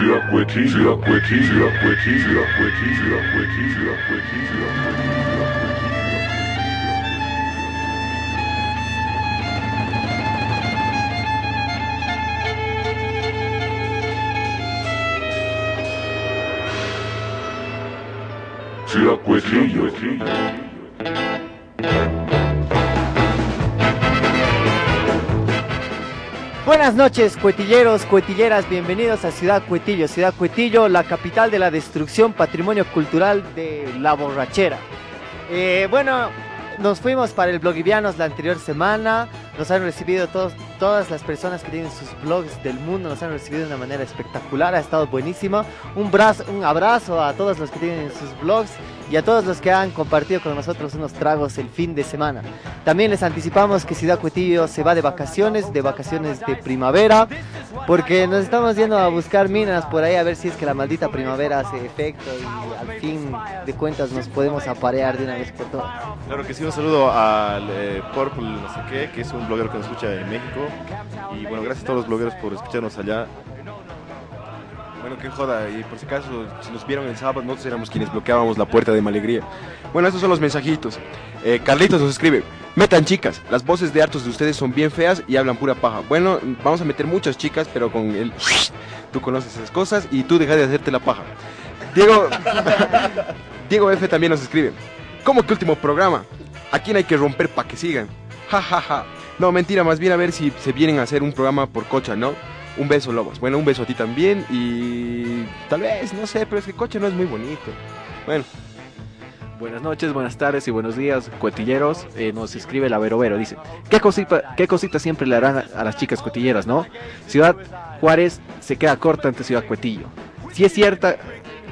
Ciudad Cuetillo, Ciudad Cuetillo, Buenas noches, cuetilleros, cuetilleras, bienvenidos a Ciudad Cuetillo. Ciudad Cuetillo, la capital de la destrucción, patrimonio cultural de la borrachera. Eh, bueno, nos fuimos para el Blogivianos la anterior semana. Nos han recibido todos, todas las personas que tienen sus blogs del mundo, nos han recibido de una manera espectacular, ha estado buenísimo. Un, brazo, un abrazo a todos los que tienen sus blogs y a todos los que han compartido con nosotros unos tragos el fin de semana. También les anticipamos que Ciudad Cuetillo se va de vacaciones, de vacaciones de primavera, porque nos estamos yendo a buscar minas por ahí a ver si es que la maldita primavera hace efecto y al de cuentas nos podemos aparear de una vez por todas. Claro que sí, un saludo al eh, Purple no sé qué, que es un bloguero que nos escucha en México. Y bueno, gracias a todos los blogueros por escucharnos allá. Bueno, qué joda, y por si acaso, si nos vieron el sábado, nosotros éramos quienes bloqueábamos la puerta de Malegría. Bueno, estos son los mensajitos. Eh, Carlitos nos escribe, metan chicas, las voces de hartos de ustedes son bien feas y hablan pura paja. Bueno, vamos a meter muchas chicas, pero con el... Tú conoces esas cosas y tú dejas de hacerte la paja. Diego... Diego F también nos escribe, ¿cómo que último programa? ¿A quién hay que romper para que sigan? Ja, ja, ja. No, mentira, más bien a ver si se vienen a hacer un programa por cocha, ¿no? Un beso, Lobos. Bueno, un beso a ti también y tal vez, no sé, pero es que cocha no es muy bonito. Bueno, Buenas noches, buenas tardes y buenos días, cuetilleros. Eh, nos escribe la Vero Vero, dice, ¿qué cosita, ¿qué cosita siempre le harán a, a las chicas cuetilleras, no? Ciudad Juárez se queda corta ante Ciudad Cuetillo. Si es cierta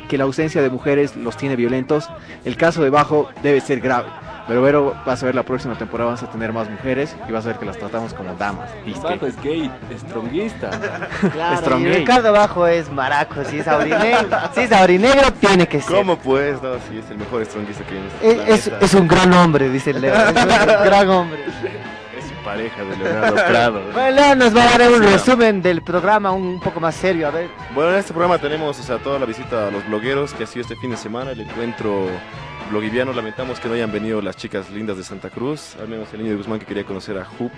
que la ausencia de mujeres los tiene violentos, el caso de Bajo debe ser grave. Pero Vero, vas a ver la próxima temporada, vas a tener más mujeres y vas a ver que las tratamos como damas. ¿viste? Bajo es gay, stronguista. Claro, Strong y gay. Ricardo Bajo es maraco, si es aurinegro, si es aurinegro tiene que ser. ¿cómo pues? No, sí, es el mejor stronguista que hay en este Es, es, un gran hombre, dice Leo. Es un gran hombre. Pareja de Leonardo Prado. Bueno, Leo nos va a dar un Sí, resumen del programa un poco más serio. A ver, Bueno, en este programa tenemos o sea, toda la visita a los blogueros que ha sido este fin de semana, el encuentro blogiviano. Lamentamos que no hayan venido las chicas lindas de Santa Cruz, al menos el niño de Guzmán que quería conocer a Hoop.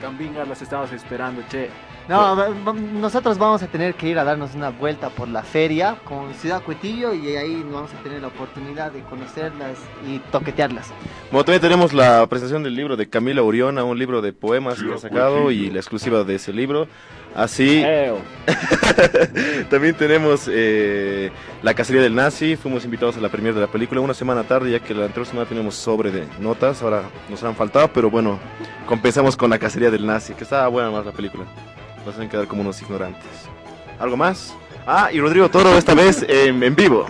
Cambingas las estabas esperando, che. No, nosotros vamos a tener que ir a darnos una vuelta por la feria con Ciudad Cuetillo y ahí vamos a tener la oportunidad de conocerlas y toquetearlas. Bueno, también tenemos la presentación del libro de Camila Uriona, un libro de poemas que ha sacado y la exclusiva de ese libro. Así, también tenemos eh, La Cacería del Nazi. Fuimos invitados a la premier de la película una semana tarde, ya que la anterior semana tenemos sobre de notas. Ahora nos han faltado, pero bueno, compensamos con La Cacería del Nazi, que estaba buena más la película. Nos hacen quedar como unos ignorantes. ¿Algo más? Ah, y Rodrigo Toro esta vez en, en vivo.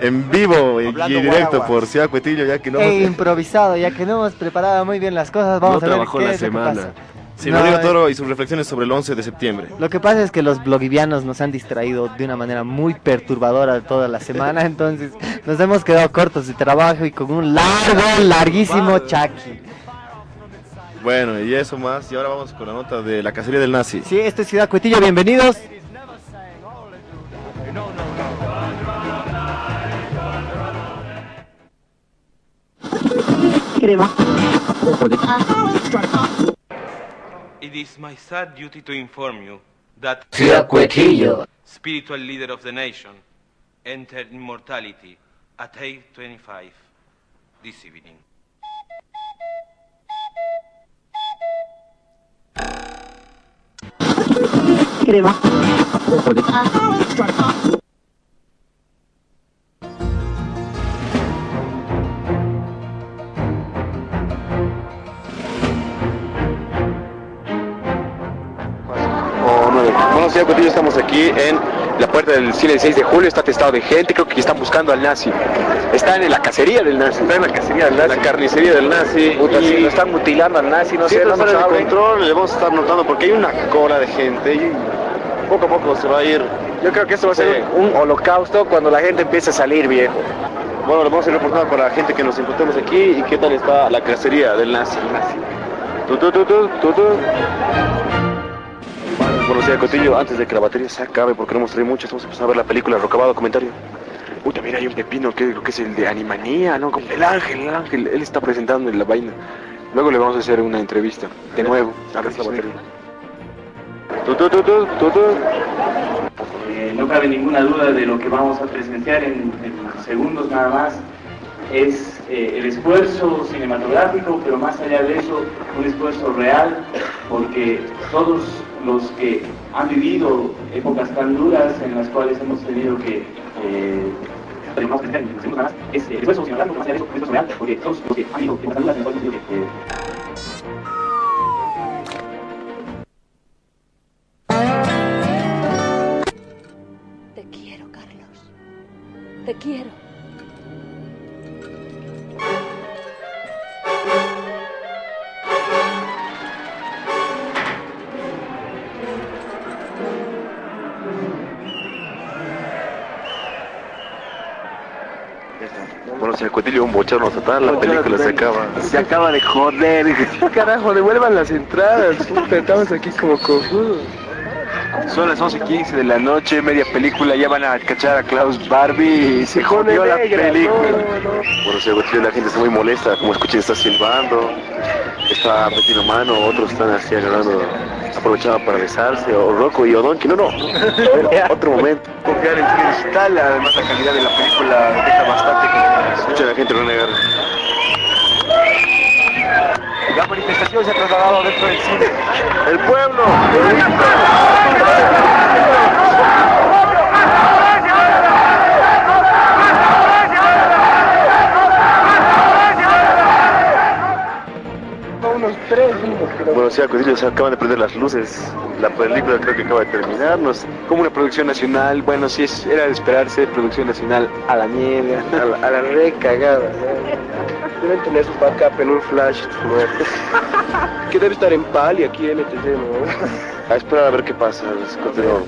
En vivo y Hablando directo guaraguas. por Ciudad Cuetillo, ya que no... E improvisado, ya que no hemos preparado muy bien las cosas, vamos No a ver trabajó qué la es lo que semana. pasa. Sí, No, Rodrigo eh. Toro y sus reflexiones sobre el 11 de septiembre. Lo que pasa es que los blogivianos nos han distraído de una manera muy perturbadora toda la semana, entonces nos hemos quedado cortos de trabajo y con un largo, larguísimo chaki. Bueno, y eso más. Y ahora vamos con la nota de la cacería del nazi. Sí, esto es Ciudad Cuetillo, bienvenidos. It is my sad duty to inform you that Ciudad Cuetillo. spiritual leader of the nation entered immortality at 8:25 this evening. Buenos días, Cotillo. Estamos aquí en la puerta del cine el 6 de julio. Está atestado de gente. Creo que están buscando al nazi. Están en la cacería del nazi. Están en la cacería del nazi. La carnicería del nazi. Puta, y si lo están mutilando al nazi, no sé, áreas de saben. control le vamos a estar notando porque hay una cola de gente y poco a poco se va a ir. Yo creo que esto va a ser un... Un holocausto cuando la gente empieza a salir, viejo. Bueno, lo vamos a ir reportando para la gente que nos encontremos aquí y qué tal está la cacería del nazi. Tu, tu, tu, tu. Buenos días, Cotillo. Antes de que la batería se acabe, porque no hemos traído mucho, estamos empezando a ver la película Rocabado. Comentario. Uy, también hay un pepino que es el de Animanía, ¿no? El ángel, el ángel. Él está presentando en la vaina. Luego le vamos a hacer una entrevista. De nuevo. A ver la batería. Eh, no cabe ninguna duda de lo que vamos a presenciar en, en segundos nada más. Es eh, el esfuerzo cinematográfico, pero más allá de eso, un esfuerzo real, porque todos los que han vivido épocas tan duras en las cuales hemos tenido que eh, nada más, es el esfuerzo cinematográfico, más allá de eso, esfuerzo real, porque todos los que han vivido épocas tan duras en que eh, Te quiero, Carlos. Te quiero. Cotillo, un bochorno total. La película se acaba. Se acaba de joder. Carajo, devuelvan las entradas. Puta, estamos aquí como cojudos. Son las 11.15 de la noche, media película, ya van a cachar a Klaus Barbie y se jodió la película. Bueno, señor Cotillo, la gente está muy molesta. Como escuchen, está silbando, está metiendo mano, otros están así agarrando, aprovechando para besarse. O Rocco y Odonchi, no, no. Otro momento. Confiar en cristal, además la calidad de la película deja bastante que Escucha la gente, no negar. La manifestación se ha trasladado dentro del cine. ¡El pueblo! Minutos, creo. Bueno, señor Cotillo, se acaban de prender las luces. La película creo que acaba de terminar. Nos, Como una producción nacional, bueno, sí es, era de esperarse, producción nacional a la mierda, a la, a la recagada. Deben tener su backup en un flash, ¿no? que debe estar en Pali aquí NTC, ¿no? a esperar a ver qué pasa. Continúo.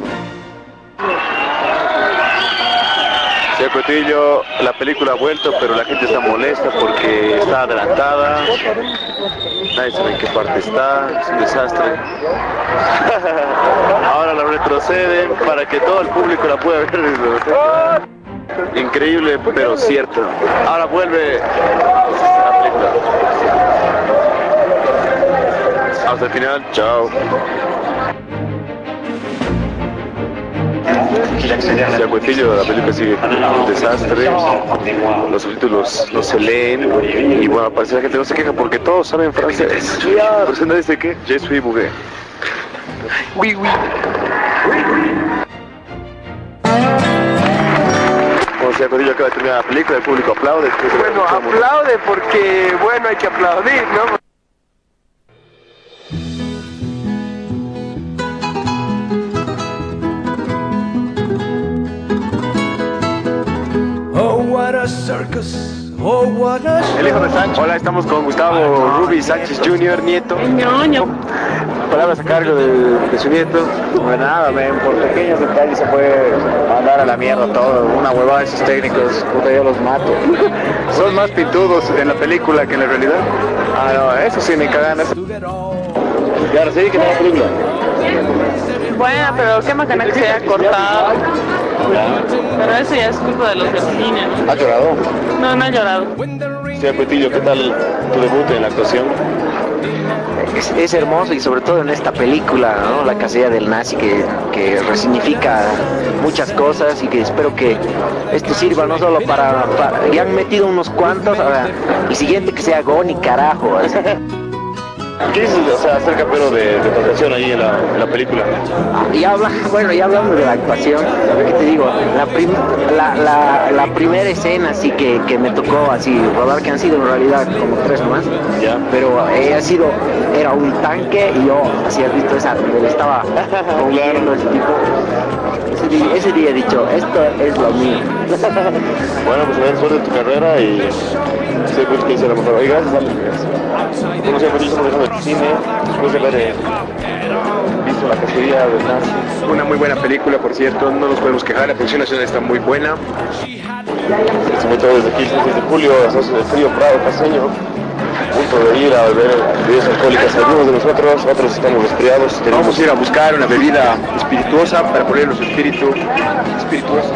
Cotillo, la película ha vuelto, pero la gente está molesta porque está adelantada. Nadie sabe en qué parte está, es un desastre. Ahora la retroceden para que todo el público la pueda ver. Increíble, pero cierto. Ahora vuelve la película. Hasta el final, chao. Señor Cuetillo, la película sigue un desastre, los subtítulos no se leen y bueno, parece que la gente no se queja porque todos saben francés. Por eso nadie dice que je suis bougué. Oui, oui. Cuetillo acaba de terminar la película, el público aplaude. Bueno, aplaude porque, bueno, hay que aplaudir, ¿no? El hijo de Sánchez. Hola, estamos con Gustavo Ruby Sánchez Jr., nieto. Palabras a cargo de, de su nieto. Pues nada, men, por pequeños detalles se puede mandar a la mierda todo. Una huevada de esos técnicos, puta, yo los mato. Son más pitudos en la película que en la realidad. Ah, no, eso sí me cagan. Eso... Y ahora sí, que no la película. Bueno, pero qué bacana que se haya cortado. Pero eso ya es culpa de los del cine, ¿no? ¿Has llorado? No, no he llorado. Señor Cuetillo, ¿qué tal tu debut en la actuación? Es, es hermoso y sobre todo en esta película, ¿no? La casilla del nazi que, que resignifica muchas cosas y que espero que esto sirva no solo para, para- ya han metido unos cuantos, ahora, y siguiente que sea Goni, carajo. así. ¿Qué dices o sea, acerca pero de, de tu actuación ahí en la, en la película? Y habla, bueno, ya hablando de la actuación, ¿qué te digo? La, prim- la, la, la primera escena así que, que me tocó así rodar, que han sido en realidad como tres más, Ya. pero eh, ha sido, era un tanque y yo, así has visto esa, le estaba huyendo ese tipo. Ese día, ese día he dicho, esto es lo mío. Bueno, pues a ver, suerte tu carrera y sé que hice la mejor. Oye, gracias. Como siempre, cine después de haber eh, visto la cacería nazi. Una muy buena película, por cierto, no nos podemos quejar, la producción nacional está muy buena. Se todo desde aquí el 6 de julio, a las 12 del frío Prado Caseño. a punto de ir a beber bebidas alcohólicas. Algunos de nosotros, otros estamos resfriados. Vamos a ir a buscar una bebida espirituosa para poner los espíritus espirituosos.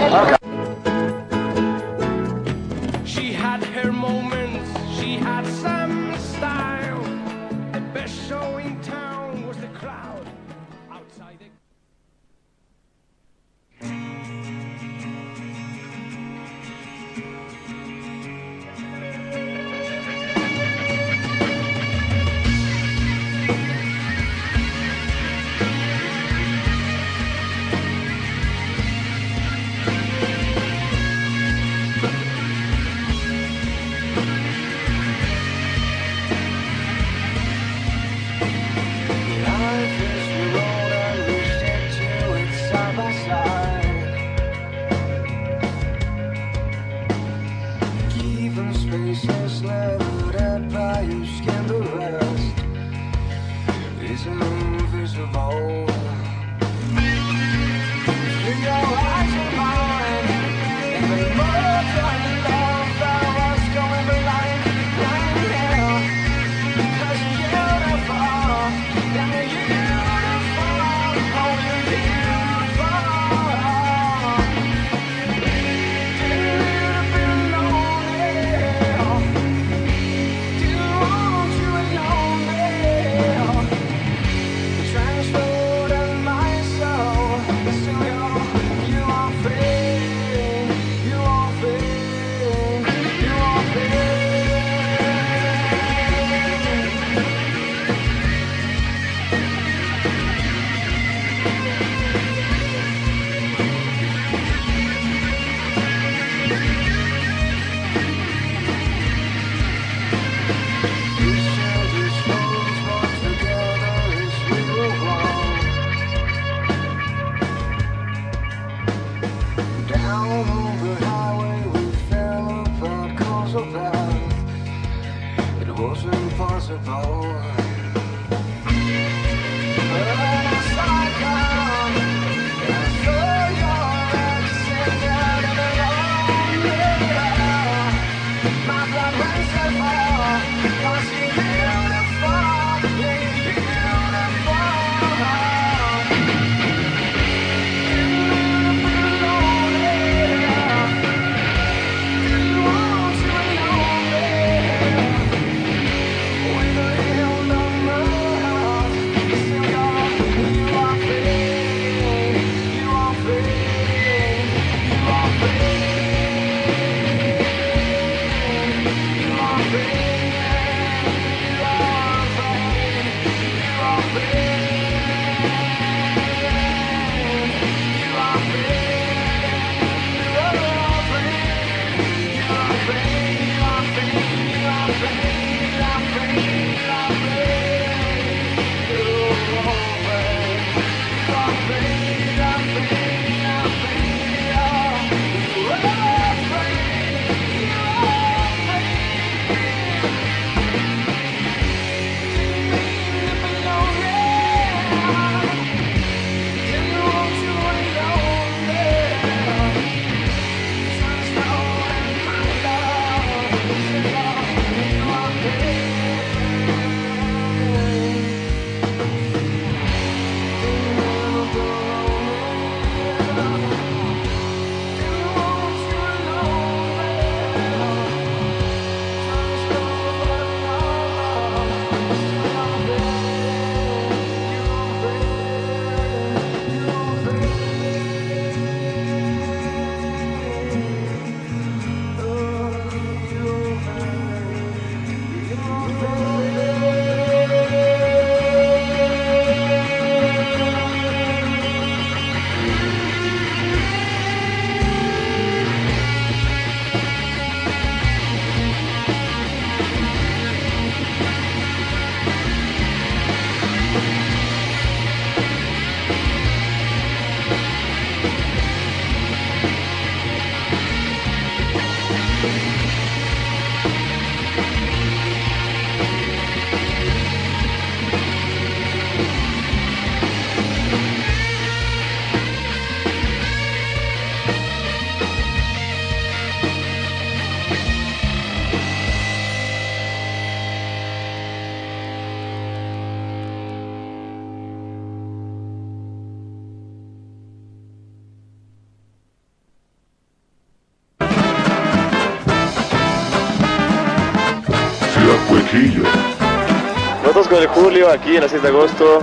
Nosotros con el Julio aquí en la 6 de agosto.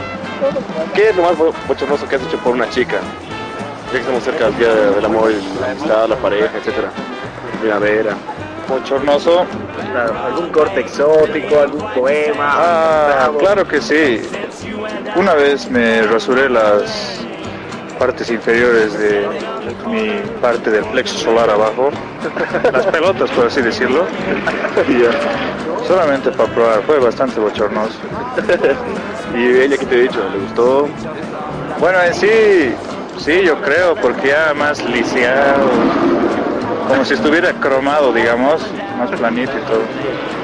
¿Qué es lo más bo- bochornoso que has hecho por una chica? Ya que estamos cerca del día del amor y la amistad, la pareja, etcétera. Primavera. Bochornoso. Algún corte exótico, algún poema. Ah, algún claro que sí. Una vez me rasuré las partes inferiores de mi parte del plexo solar abajo, las pelotas por así decirlo, solamente para probar, fue bastante bochornoso. ¿Y ella qué te ha dicho? ¿Le gustó? Bueno, en sí, sí, yo creo, porque ya más lisiado, como si estuviera cromado, digamos, más planito y todo.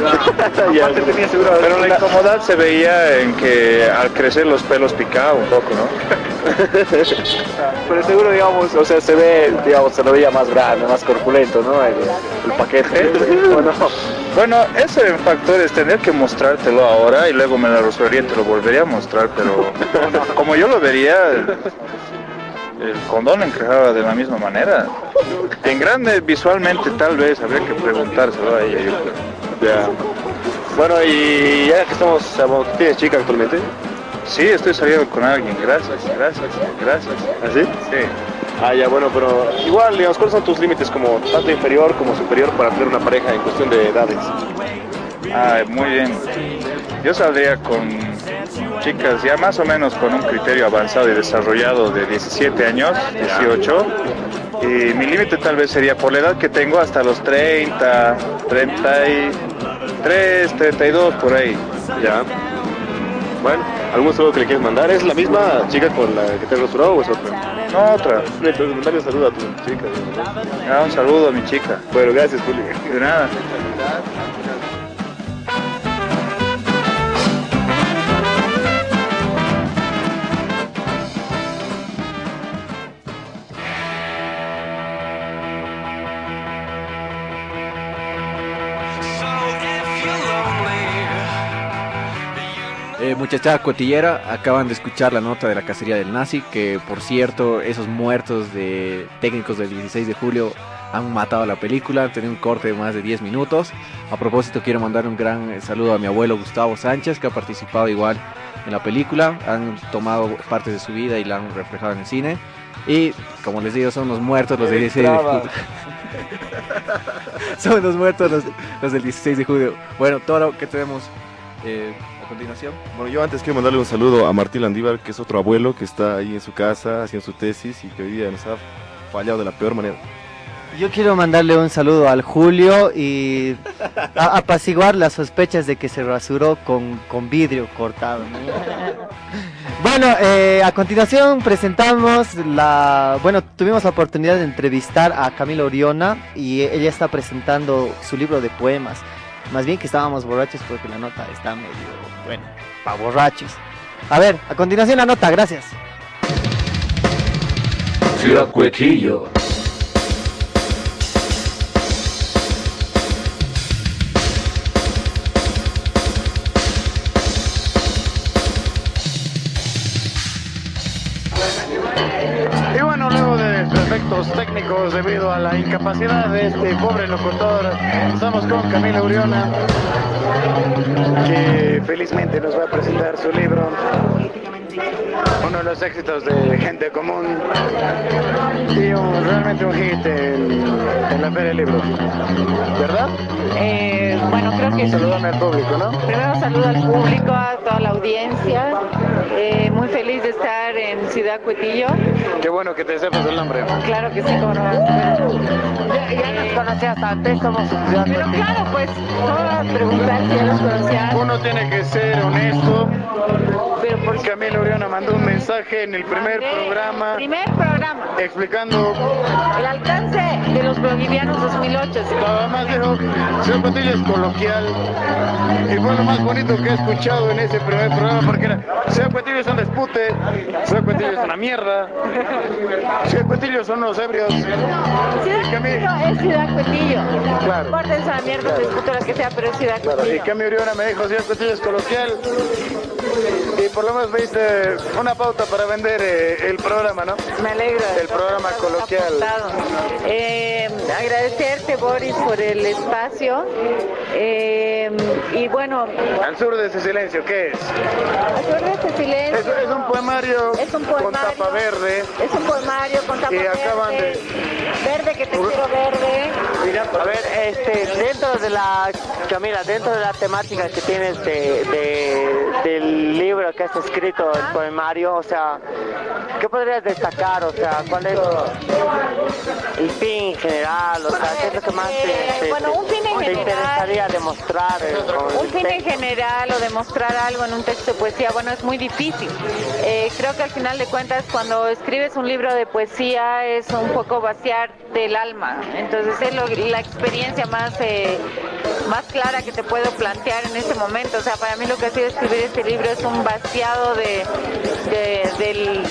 Pero la incomodidad se veía en que al crecer los pelos picaba un poco, ¿no? Pero seguro, digamos, o sea, se ve, digamos, se lo veía más grande, más corpulento, ¿no? El, el paquete. ¿o no? Bueno, ese factor es tener que mostrártelo ahora y luego me la rasuraría y te lo volvería a mostrar, pero como yo lo vería, el, condón encajaba de la misma manera. En grande, visualmente, tal vez, habría que preguntárselo a ella, yo creo. Ya. Bueno, y ya que estamos, ¿tienes chica actualmente? Sí, estoy saliendo con alguien, gracias, gracias, gracias. ¿Así? Sí. Ah, ya, bueno, pero igual, digamos, ¿cuáles son tus límites como tanto inferior como superior para tener una pareja en cuestión de edades? Ah, muy bien. Yo saldría con chicas ya más o menos con un criterio avanzado y desarrollado de 17 años, 18. Y mi límite tal vez sería por la edad que tengo hasta los 30, 33, 32 por ahí. Ya. Bueno, ¿algún saludo que le quieres mandar? ¿Es la misma chica con la que te has o es otra? No, otra. Mandale un saludo a tu chica. Ah, un saludo a mi chica. Bueno, gracias, Juli. De nada. Eh, muchachada cotillera, acaban de escuchar la nota de la cacería del nazi, que por cierto, esos muertos de técnicos del 16 de julio han matado la película, han tenido un corte de más de 10 minutos. A propósito, quiero mandar un gran saludo a mi abuelo Gustavo Sánchez, que ha participado igual en la película, han tomado partes de su vida y la han reflejado en el cine. Y como les digo, son los muertos los del 16 de julio. son los muertos los, los del 16 de julio. Bueno, Toro, ¿qué tenemos eh, continuación? Bueno, yo antes quiero mandarle un saludo a Martín Landívar, que es otro abuelo que está ahí en su casa haciendo su tesis y que hoy día nos ha fallado de la peor manera. Yo quiero mandarle un saludo al Julio y a- apaciguar las sospechas de que se rasuró con, con vidrio cortado. ¿no? Bueno, eh, a continuación presentamos la... Bueno, tuvimos la oportunidad de entrevistar a Camila Oriona y ella está presentando su libro de poemas. Más bien que estábamos borrachos porque la nota está medio, bueno, para borrachos. A ver, a continuación la nota, gracias. Ciudad Cuetillo. Técnicos debido a la incapacidad de este pobre locutor, estamos con Camila Uriona, que felizmente nos va a presentar su libro, uno de los éxitos de Gente Común y un- realmente un hit en, en la Feria del Libro, ¿verdad? Eh, bueno, creo que Saludame al público, ¿no? primero saludo al público, a toda la audiencia. Eh, muy feliz de estar en Ciudad Cuetillo. Qué bueno que te sepas el nombre. Claro que sí, como no. Ya, ya nos conocías antes, somos Ciudad Pero claro, pues, todas preguntar si ya los conocían. Uno tiene que ser honesto. Pero por Camila Uriona mandó un mensaje en el primer Mandé- programa Primer programa. explicando, El alcance de los bolivianos 2008. sí. nada más dijo, Ciudad Cuetillo es coloquial. Y fue lo más bonito que he escuchado en ese primer programa porque era, Ciudad Cuetillo es un despute, Ciudad Cuetillo es una mierda, Ciudad Cuetillo son los ebrios. Ciudad Y Cami- Cuetillo es Ciudad Cuetillo. Claro. Córtense la mierda, se discute las que sea, pero es Ciudad Claro, y. Cami Uriona me dijo, Ciudad Cuetillo es coloquial. Y por lo menos me diste una pauta para vender eh, el programa, ¿no? Me alegro. de El programa coloquial. Eh, agradecerte, Boris, por el espacio. Eh, y bueno, Al sur de ese silencio, ¿qué es? al sur de este silencio. Es, es un poemario, Es un con poemario. tapa verde. Es un poemario con tapa Y acaban verde. Verde que te quiero verde. A ver, este, dentro de la, Camila, dentro de la temática que tienes de, de- del libro que has escrito, el poemario, o sea, ¿qué podrías destacar? O sea, ¿cuál es el fin general? O sea, ¿qué es lo que más te, te- Bueno, un fin en te general. interesaría demostrar? eh, Un fin en general o demostrar algo en un texto de poesía, bueno, es muy difícil. Eh, creo que al final de cuentas, cuando escribes un libro de poesía, es un poco vaciar del alma. Entonces, es lo- la experiencia más, eh, más clara que te puedo plantear en este momento. O sea, para mí lo que ha sido escribir este libro es un vaciado de, de- del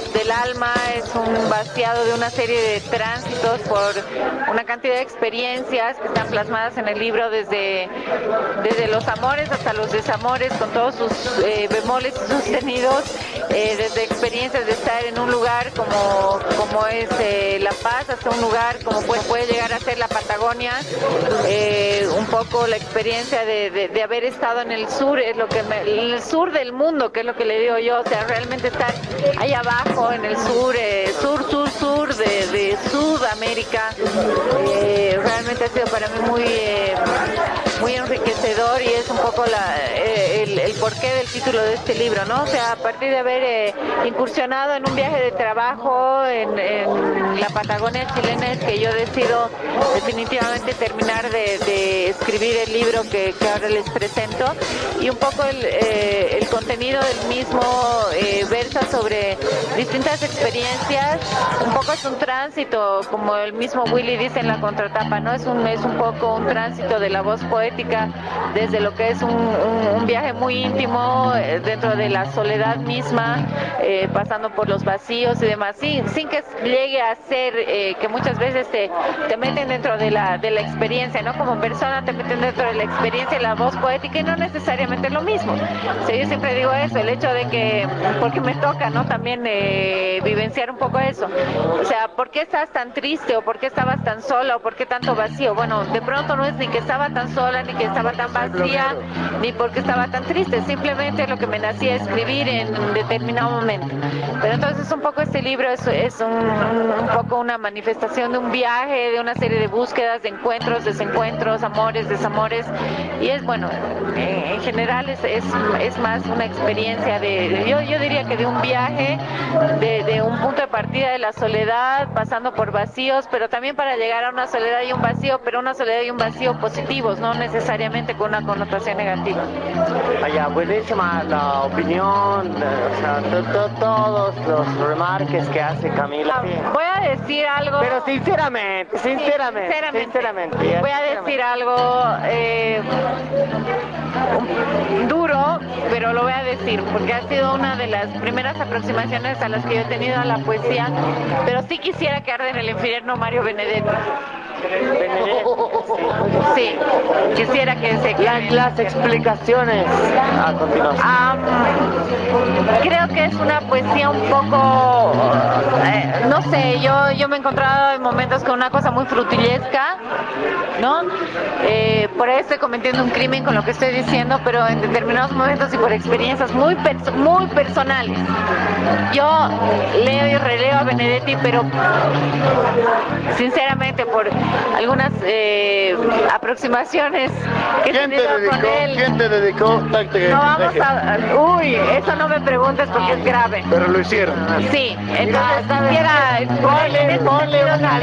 del alma, es un vaciado de una serie de tránsitos por una cantidad de experiencias que están plasmadas en el libro desde, desde los amores hasta los desamores, con todos sus eh, bemoles y sostenidos, eh, desde experiencias de estar en un lugar como, como es eh, La Paz, hasta un lugar como puede, puede llegar a ser la Patagonia, eh, un poco la experiencia de, de- de haber estado en el sur, es lo que me- el sur del mundo, que es lo que le digo yo, o sea, realmente estar ahí abajo en el sur, eh, sur, sur, sur de, Sudamérica, eh, realmente ha sido para mí muy, eh, muy enriquecedor y es un poco la, eh, el, el porqué del título de este libro, ¿no? O sea, a partir de haber eh, incursionado en un viaje de trabajo en, en la Patagonia chilena es que yo decido definitivamente terminar de, de escribir el libro que, que ahora les presento y un poco el, eh, el contenido del mismo eh, versa sobre distintas experiencias, un poco es un tránsito, como el mismo Willy dice en la contratapa, ¿no? Es un, es un poco un tránsito de la voz poética desde lo que es un, un- un viaje muy íntimo eh, dentro de la soledad misma, eh, pasando por los vacíos y demás, sin, sin que llegue a ser eh, que muchas veces te, te meten dentro de la, de la experiencia, ¿no? Como persona te meten dentro de la experiencia y la voz poética y no necesariamente es lo mismo. O sea, yo siempre digo eso, el hecho de que, porque me toca, ¿no? También eh, vivenciar un poco eso. O sea, ¿por qué estás tan triste o por qué estabas tan sola o por qué tanto vacío? Bueno, de pronto no es ni que estaba tan sola, ni que estaba tan vacía, ni porque estaba tan triste, simplemente lo que me nacía escribir en determinado momento. Pero entonces un poco este libro es, es un, un- un poco una manifestación de un viaje, de una serie de búsquedas, de encuentros, desencuentros, amores, desamores, y es bueno, en, en general es, es, es más una experiencia de, de- yo, yo diría que de un viaje, de, de un punto de partida de la soledad, pasando por vacíos, pero también para llegar a una soledad y un vacío, pero una soledad y un vacío positivos, no necesariamente con una connotación negativa. Vaya, buenísima la opinión, eh, o sea, to- to- todos los remarques que hace Camila. sí. Voy a decir algo. Pero sinceramente, sinceramente, sinceramente. Voy a decir algo eh, duro, pero lo voy a decir porque ha sido una de las primeras aproximaciones a las que yo he tenido a la poesía. Pero sí quisiera que arde en el infierno Mario Benedetti. Sí, quisiera que se Las, las explicaciones a continuación. Creo que es una poesía un poco, eh, no sé, yo, yo me he encontrado en momentos con una cosa muy frutillesca, ¿no? Eh, por ahí estoy cometiendo un crimen con lo que estoy diciendo, pero en determinados momentos y por experiencias muy, perso- muy personales. Yo leo y releo a Benedetti, pero sinceramente por algunas eh, aproximaciones que ¿Quién te tenido con dedicó? él. ¿Quién te dedicó? Táctica No vamos a... Uy, eso no me preguntes porque es grave. Pero lo hicieron. Sí, entonces quisiera... ponle- una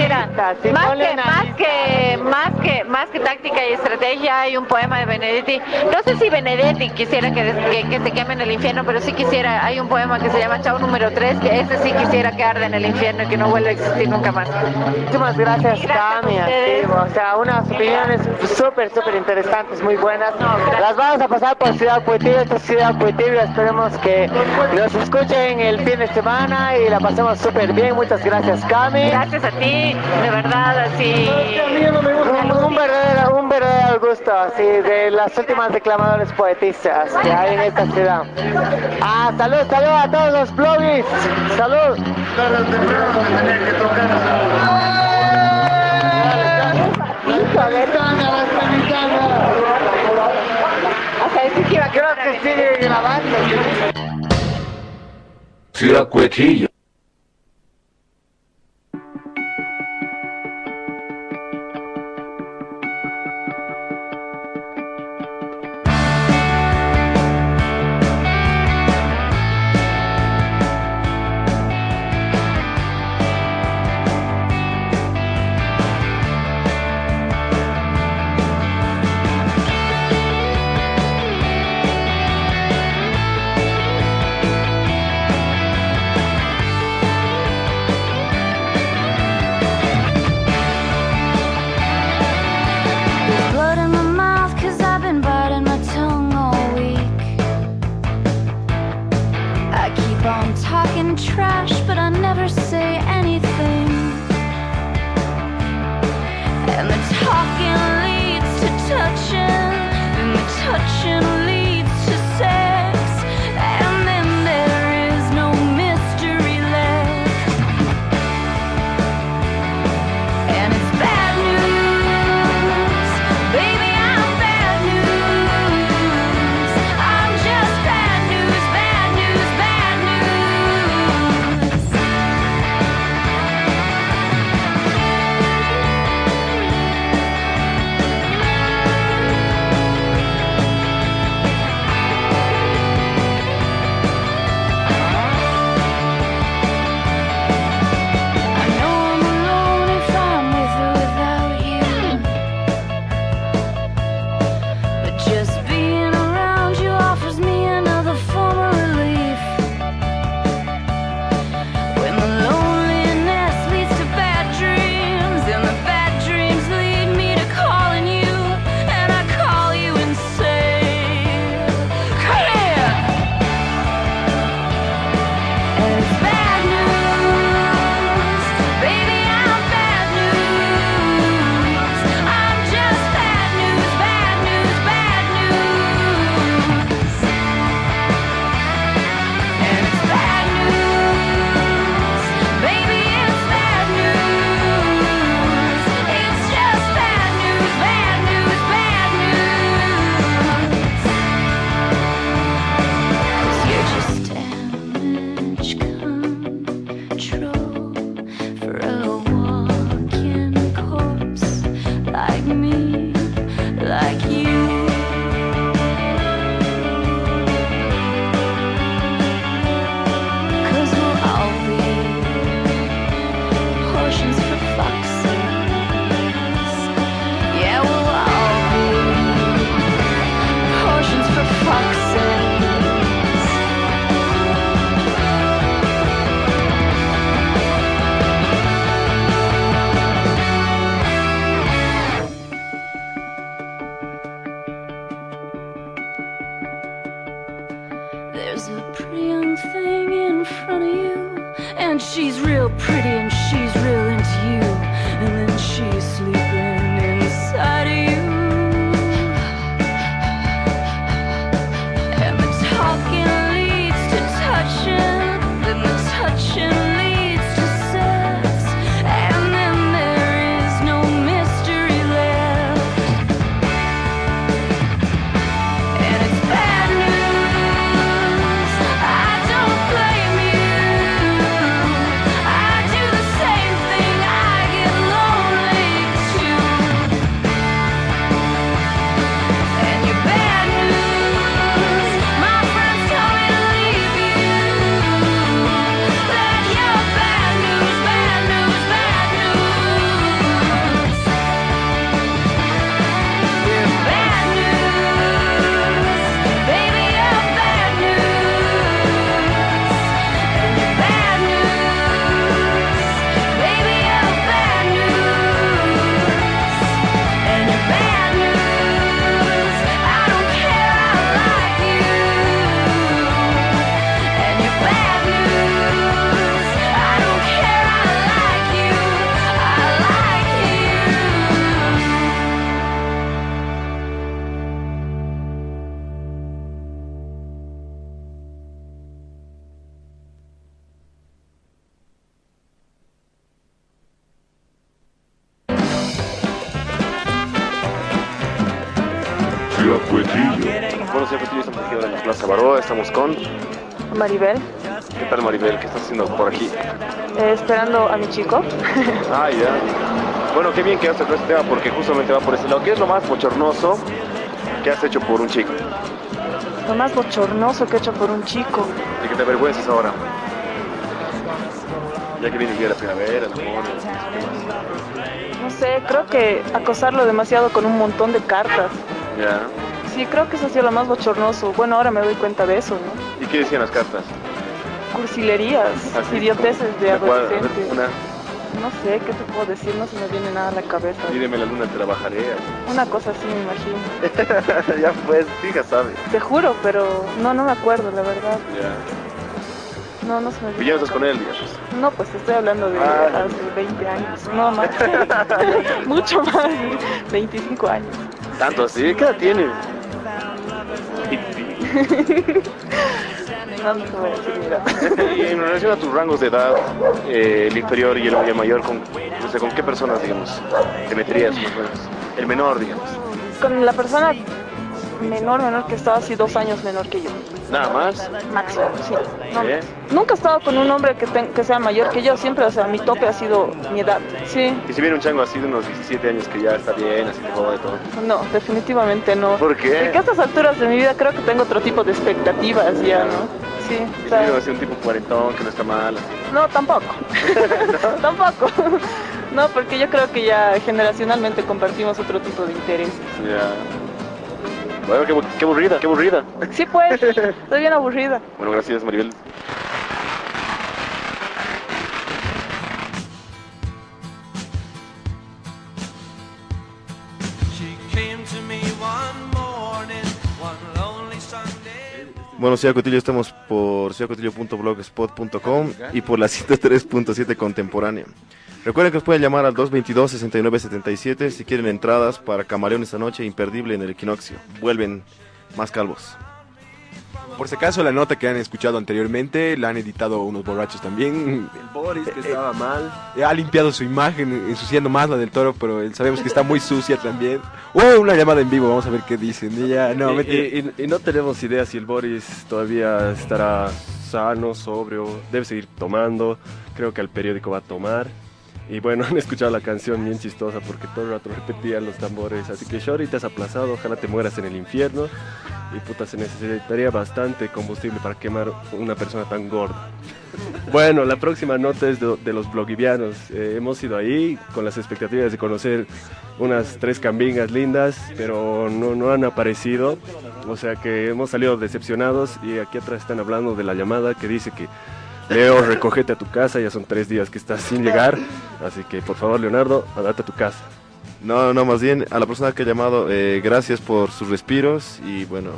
sí, más, que, más, que, más, que, más que táctica y estrategia hay un poema de Benedetti. No sé si Benedetti quisiera que, que, que se queme en el infierno, pero sí quisiera... Hay un poema que se llama Chao número 3, que ese sí quisiera que arde en el infierno y que no vuelva a existir nunca más. Muchísimas gracias, Cami. Sí, o sea, unas opiniones súper, súper interesantes, muy buenas. Las vamos a pasar por Ciudad Poetillo, esta es Ciudad Poetillo. Esperemos que nos escuchen el fin de semana y la pasemos súper bien. Muchas gracias, Cami. Gracias a ti, de verdad, así... Un, un verdadero, un verdadero gusto, así, de las últimas declamadores poetistas que hay en esta ciudad. Ah, salud, salud a todos los bloggies. Salud a ver. Cuetillo. Tocar. Ciudad Cuetillo. Estamos aquí ahora en la Plaza Baroa, estamos con... Maribel, ¿Qué tal Maribel? ¿Qué estás haciendo por aquí? eh, esperando a mi chico. Ah, ya. Bueno, qué bien que has tocado este tema porque justamente va por ese lado. ¿Qué es lo más bochornoso que has hecho por un chico? Lo más bochornoso que he hecho por un chico. ¿De que te avergüences ahora? Ya que viene el día de la primavera, el amor, No sé, creo que acosarlo demasiado con un montón de cartas. Ya. Sí, creo que eso ha sido lo más bochornoso. Bueno, ahora me doy cuenta de eso, ¿no? ¿Y qué decían las cartas? Cursilerías, Así. idioteces de ¿De cuál? A ver, adolescente. Una, No sé, ¿qué te puedo decir? No se me viene nada a la cabeza. míreme la luna, te la bajaré. Una cosa así, me imagino. ya pues, fija, sabes. Te juro, pero no, no me acuerdo, la verdad. Ya. No, no se me Y viene. ya no estás con él, digamos. No, pues estoy hablando de Ah. hace 20 años. No, más. Mucho más. 25 años. ¿Tanto así? ¿Qué edad tienes? No, no te voy a decir, mira. y en relación a tus rangos de edad, eh, el inferior y el, mayor, ¿con, ¿con qué personas, digamos, te meterías más o menos? El menor, digamos. Con la persona menor, menor que estaba así dos años menor que yo. Nada más. Máximo, sí. No. Nunca he estado con un hombre que, que sea mayor que yo, siempre, o sea, mi tope ha sido mi edad. Sí, Y si viene un chango así de unos 17 años que ya está bien, así te joda de todo. no, definitivamente no. ¿Por qué? De que a estas alturas de mi vida creo que tengo otro tipo de expectativas ya, ¿no? Sí, Y si así un tipo cuarentón que no está mal, así. no, tampoco. tampoco. No, porque yo creo que ya generacionalmente compartimos otro tipo de intereses. Ya. Bueno, qué, qué aburrida, qué aburrida. Sí, pues, estoy bien aburrida. Bueno, gracias, Maribel. Bueno, Ciudad Cotillo estamos por ciudadcotillo.blogspot.com y por la 103.7 contemporánea. Recuerden que nos pueden llamar al 222-6977 si quieren entradas para Camaleón esta noche, imperdible en el equinoccio. Vuelven más calvos. Por si acaso, la nota que han escuchado anteriormente la han editado unos borrachos también. El Boris que estaba mal. Eh, Ha limpiado su imagen, ensuciando más la del toro, pero él sabemos que está muy sucia también. ¡Oh, una llamada en vivo! Vamos a ver qué dicen. Y ya, no, y, y- y no tenemos idea si el Boris todavía estará sano, sobrio, debe seguir tomando. Creo que al periódico va a tomar. Y bueno, han escuchado la canción bien chistosa porque todo el rato repetían los tambores. Así que Shori, te has aplazado, ojalá te mueras en el infierno. Y puta, se necesitaría bastante combustible para quemar una persona tan gorda. Bueno, la próxima nota es de, los blogivianos. Eh, hemos ido ahí con las expectativas de conocer unas tres cambingas lindas, pero no, no han aparecido. O sea que hemos salido decepcionados y aquí atrás están hablando de la llamada que dice que Leo, recógete a tu casa, ya son tres días que estás sin llegar. Así que por favor, Leonardo, andate a tu casa. No, no, más bien a la persona que ha llamado, eh, gracias por sus respiros y bueno,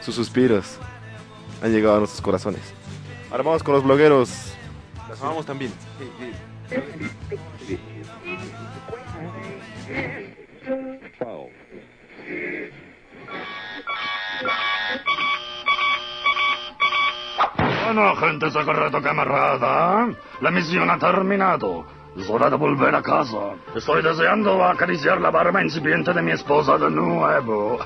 sus suspiros han llegado a nuestros corazones. Ahora vamos con los blogueros. Las amamos también. Bueno, gente secreto camarada, la misión ha terminado. Es hora de volver a casa. Estoy deseando acariciar la barba incipiente de mi esposa de nuevo.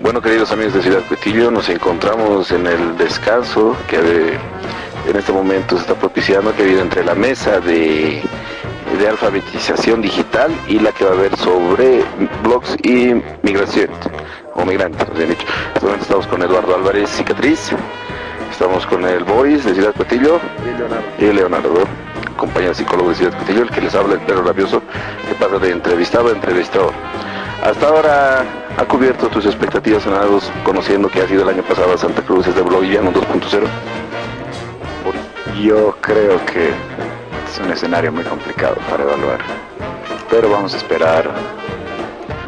Bueno, queridos amigos de Ciudad Cuetillo, nos encontramos en el descanso que en este momento se está propiciando, que viene entre la mesa de, de alfabetización digital y la que va a haber sobre blogs y migración, o migrantes, han dicho. En este momento estamos con Eduardo Álvarez Cicatriz, estamos con el Boris de Ciudad Cuetillo y Leonardo, compañero psicólogo de Ciudad Cuetillo, el que les habla el perro rabioso, que pasa de entrevistado a entrevistado. Hasta ahora ha cubierto tus expectativas en algo conociendo que ha sido el año pasado a Santa Cruz desde Blogiano 2.0. Yo creo que es un escenario muy complicado para evaluar, pero vamos a esperar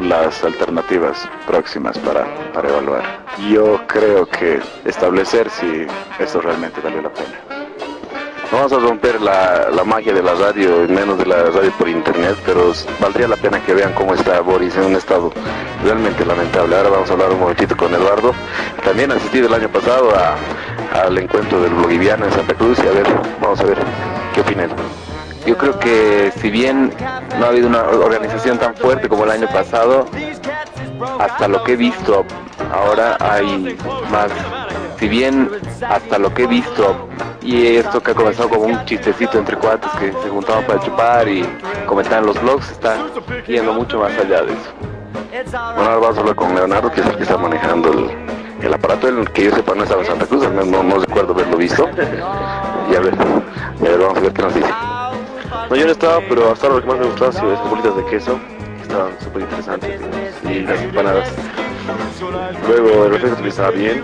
las alternativas próximas para, para evaluar. Yo creo que establecer si esto realmente valió la pena. No vamos a romper la, la magia de la radio, menos de la radio por internet, pero valdría la pena que vean cómo está Boris en un estado realmente lamentable. Ahora vamos a hablar un momentito con Eduardo. También asistí el año pasado a- al encuentro del Blogiviano en Santa Cruz y a ver, vamos a ver qué opina. Yo creo que si bien no ha habido una organización tan fuerte como el año pasado, hasta lo que he visto ahora hay más. Si bien hasta lo que he visto y esto que ha comenzado como un chistecito entre cuates que se juntaban para chupar y comentaban los blogs, está yendo mucho más allá de eso. Bueno, ahora vamos a hablar con Leonardo, que es el que está manejando el, el aparato. El que yo sepa no estaba en Santa Cruz, al no, no recuerdo haberlo visto. Y a ver, a ver, vamos a ver qué nos dice. No, yo no estaba, pero hasta ahora lo que más me gustaba sido esas bolitas de queso, que estaban súper interesantes, y las empanadas. Luego el refresco estaba bien.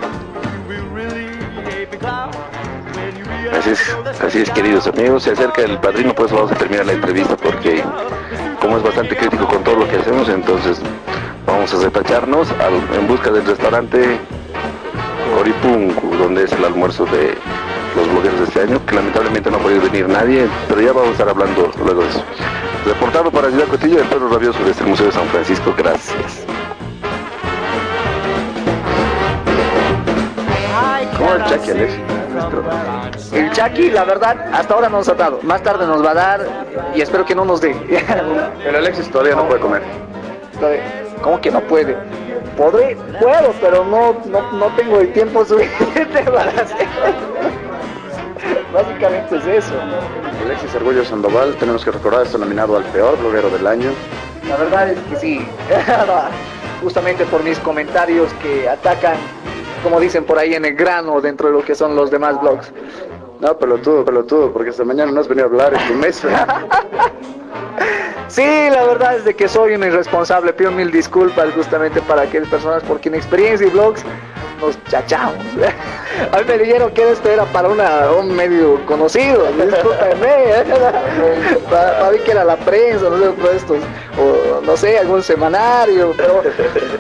Así es, así es, queridos amigos. Se acerca el padrino, pues vamos a terminar la entrevista porque, como es bastante crítico con todo lo que hacemos, entonces vamos a retacharnos al- en busca del restaurante Coripungu, donde es el almuerzo de los blogueros de este año, que lamentablemente no ha podido venir nadie, pero ya vamos a estar hablando luego de eso. Reportado para Ciudad Cotillo, el perro rabioso desde el Museo de San Francisco. Gracias. ¿Cómo el Chucky, Alex? El Chucky, la verdad, hasta ahora no nos ha dado. Más tarde nos va a dar y espero que no nos dé. El Alexis todavía no puede comer. ¿Cómo que no puede? Podré, puedo, pero no, no, no tengo el tiempo suficiente para hacer. Básicamente es eso. Alexis Arguello Sandoval, tenemos que recordar, está nominado al peor bloguero del año. La verdad es que sí. Justamente por mis comentarios que atacan, como dicen por ahí, en el grano dentro de lo que son los demás blogs. No, pelotudo, pelotudo, porque esta mañana no has venido a hablar en tu mesa. Sí, la verdad es de que soy un irresponsable. Pido mil disculpas justamente para aquellas personas porque en experiencia y blogs nos chachamos. A mí me dijeron que esto era para una, un medio conocido. Discúlpenme. Para, para mí que era la prensa, no sé, por estos, o no sé, algún semanario. Pero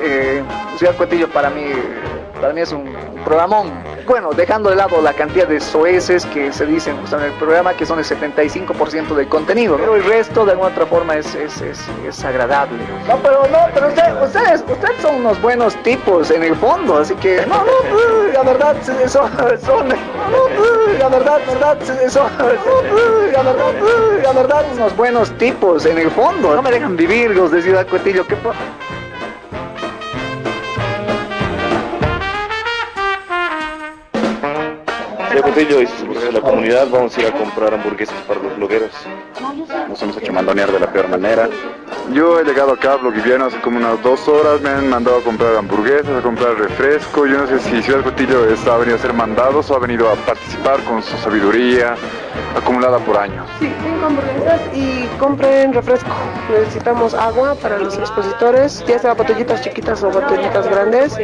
eh, Ciudad para mí, para mí es un programón. Bueno, dejando de lado la cantidad de soeces que se dicen en el programa, que son el 75% del contenido, pero el resto de alguna otra forma es, es, es, es agradable. No, pero no, pero usted- ustedes, ustedes son unos buenos tipos en el fondo, así que no, no, la verdad, son, son no, la verdad, verdad, son, la verdad, la verdad, unos buenos tipos en el fondo. No me dejan vivir los de Ciudad Cotillo, ¿qué Ciudad Cotillo y a la comunidad, vamos a ir a comprar hamburguesas para los blogueros. Nos hemos hecho mandonear de la peor manera. Yo he llegado acá a Blogiviano hace como unas dos horas, me han mandado a comprar hamburguesas, a comprar refresco. Yo no sé si Ciudad Cotillo está ha venido a ser mandados o ha venido a participar con su sabiduría acumulada por años. Sí, cinco hamburguesas y compren refresco. Necesitamos agua para los expositores, ya sea botellitas chiquitas o botellitas grandes,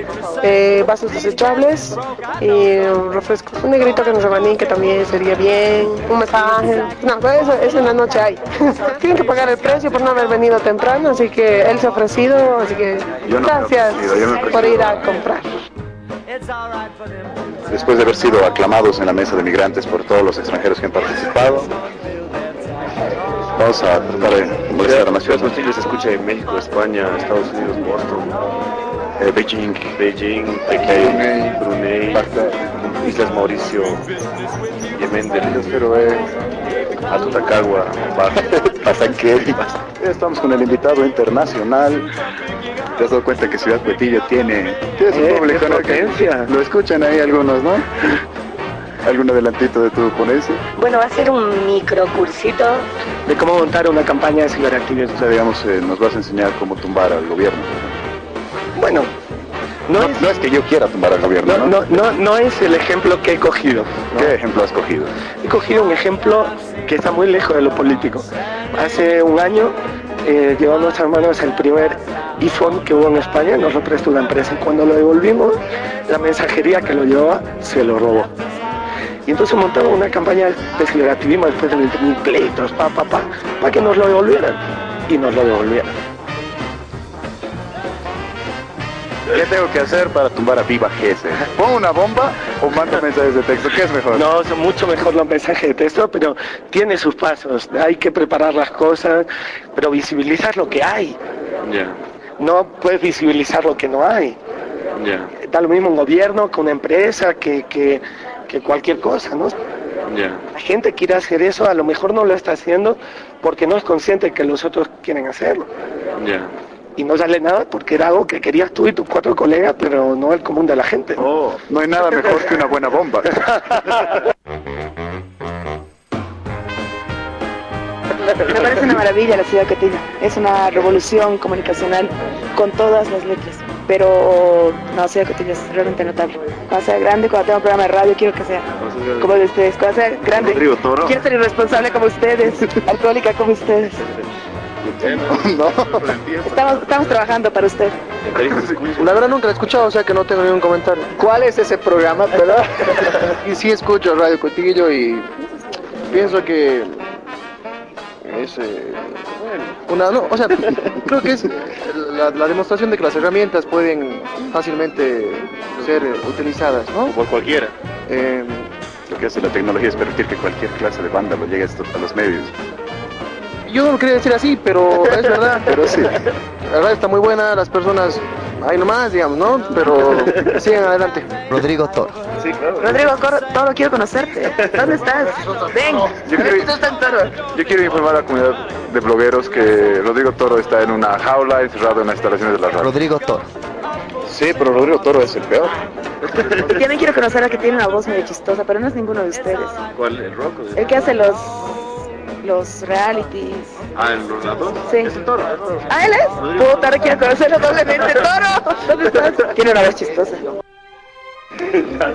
eh, vasos desechables y refresco. Un negrito que nos abanique también sería bien, un masaje. No, pero eso, eso en la noche hay. Tienen que pagar el precio por no haber venido temprano, así que él se ha ofrecido, así que no gracias por ir a comprar. Después de haber sido aclamados en la mesa de migrantes por todos los extranjeros que han participado, vamos a tratar de molestar a la Ciudad ciudad. Cotillo se escucha en México, España, Estados Unidos, Boston, Eh, Beijing, Beijing, Brunei, Brunei, Islas Mauricio, Yemen del Atutacagua, Hasta que estamos con el invitado internacional. Te has dado cuenta que Ciudad Cuetillo tiene, tiene su Eh, Lo escuchan ahí algunos, ¿no? ¿Algún adelantito de tu ponencia? Bueno, va a ser un microcursito De cómo montar una campaña de ciberactivismo. O sea, digamos, eh, nos vas a enseñar cómo tumbar al gobierno. Bueno, no, es, no es que yo quiera tumbar al gobierno, no, ¿no? no, es el ejemplo que he cogido. ¿Qué ejemplo has cogido? He cogido un ejemplo que está muy lejos de lo político. Hace un año eh, llevó a nuestras manos el primer iPhone que hubo en España, nos lo prestó una empresa y cuando lo devolvimos, la mensajería que lo llevaba se lo robó. Y entonces montamos una campaña de ciberactivismo después de 20.000 pleitos, pa, pa, pa, para que nos lo devolvieran. Y nos lo devolvieran. ¿Qué tengo que hacer para tumbar a Viva Gese? ¿Pongo una bomba o mando mensajes de texto? ¿Qué es mejor? No, son mucho mejor los mensajes de texto, pero tiene sus pasos. Hay que preparar las cosas, pero visibilizar lo que hay. Ya, No puedes visibilizar lo que no hay. ya, Da lo mismo un gobierno que una empresa, que, que, que cualquier cosa, ¿no? ya. La gente quiere hacer eso, a lo mejor no lo está haciendo porque no es consciente que los otros quieren hacerlo. Ya. Y no sale nada porque era algo que querías tú y tus cuatro colegas, pero no el común de la gente. Oh, no hay nada mejor que una buena bomba. Me parece una maravilla la ciudad catina. Es una revolución comunicacional con todas las letras. Pero no, la ciudad catina es realmente notable. Cuando sea grande, cuando tenga un programa de radio, quiero que sea como de ustedes. Cuando sea grande, quiero ser irresponsable como ustedes, alcohólica como ustedes. No, Estamos, estamos trabajando para usted. La verdad nunca la he escuchado, o sea que no tengo ningún comentario. ¿Cuál es ese programa, verdad? y sí escucho Radio Cotillo y pienso que es eh, una, no, o sea, creo que es la, la demostración de que las herramientas pueden fácilmente ser utilizadas, ¿no? Por cualquiera. Eh, Lo que hace la tecnología es permitir que cualquier clase de banda lo llegue a los medios. Yo no lo quería decir así, pero es verdad. Pero sí. La radio está muy buena, las personas, ahí nomás, digamos, ¿no? Pero sigan adelante. Rodrigo Toro. Sí, claro. Rodrigo todo quiero conocerte. ¿Dónde estás? Ven. Yo quiero, ¿Dónde estás, Toro? yo quiero informar a la comunidad de blogueros que Rodrigo Toro está en una jaula encerrado en las instalaciones de la radio. Rodrigo Toro. Sí, pero Rodrigo Toro es el peor. Y también quiero conocer a que tiene una voz medio chistosa, pero no es ninguno de ustedes. ¿Cuál? ¿El rock? El que hace los los realities. Ah, ¿el Ronaldo? Sí. Es el Toro. ¿Ah, él es? Puta, ahora quiero conocerlo doblemente. ¡Toro! ¿Dónde estás? Tiene una voz chistosa.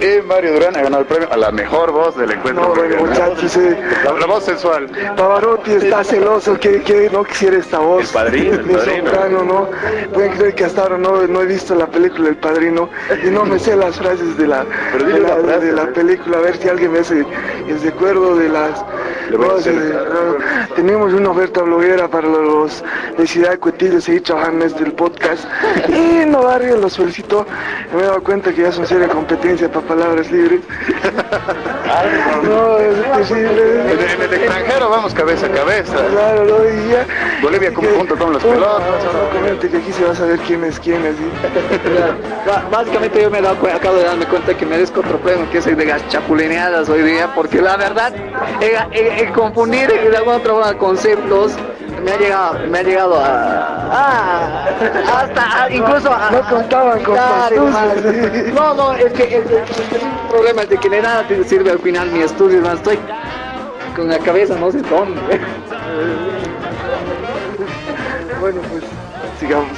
Y Mario Durán ha ganado el premio a la mejor voz del encuentro. No, bueno, muchachos, eh. la, la voz sensual. Pavarotti está celoso, que, que no quisiera esta voz. El padrino, el de padrino. soprano, ¿no? Pueden creer que hasta ahora no, no he visto la película El Padrino y no me sé las frases de la, de la, una frase, de la ¿eh? película, a ver si alguien me hace el recuerdo de las... No, de- no, tenemos una oferta bloguera para los de Ciudad de Cuetillo, seguir trabajando en el podcast. Y no barrio, los felicito. Me he dado cuenta que ya son seria competencia para palabras libres. No, es En, imposible. en el extranjero vamos cabeza a cabeza. Claro, ¿no? Y ya. Bolivia como junto con los pelotas. Comente que aquí se va a saber quién es quién, Básicamente yo me he dado acabo de darme cuenta que merezco otro premio, que es el de las chapulineadas hoy día, porque la verdad, el, el- el confundir de alguna otra forma conceptos me ha llegado, me ha llegado a, a- hasta a- incluso a, No contaban con. No, no, es que el problema es de que de nada te sirve al final mi estudio, hermano. Estoy con la cabeza no sé dónde. Bueno, pues sigamos.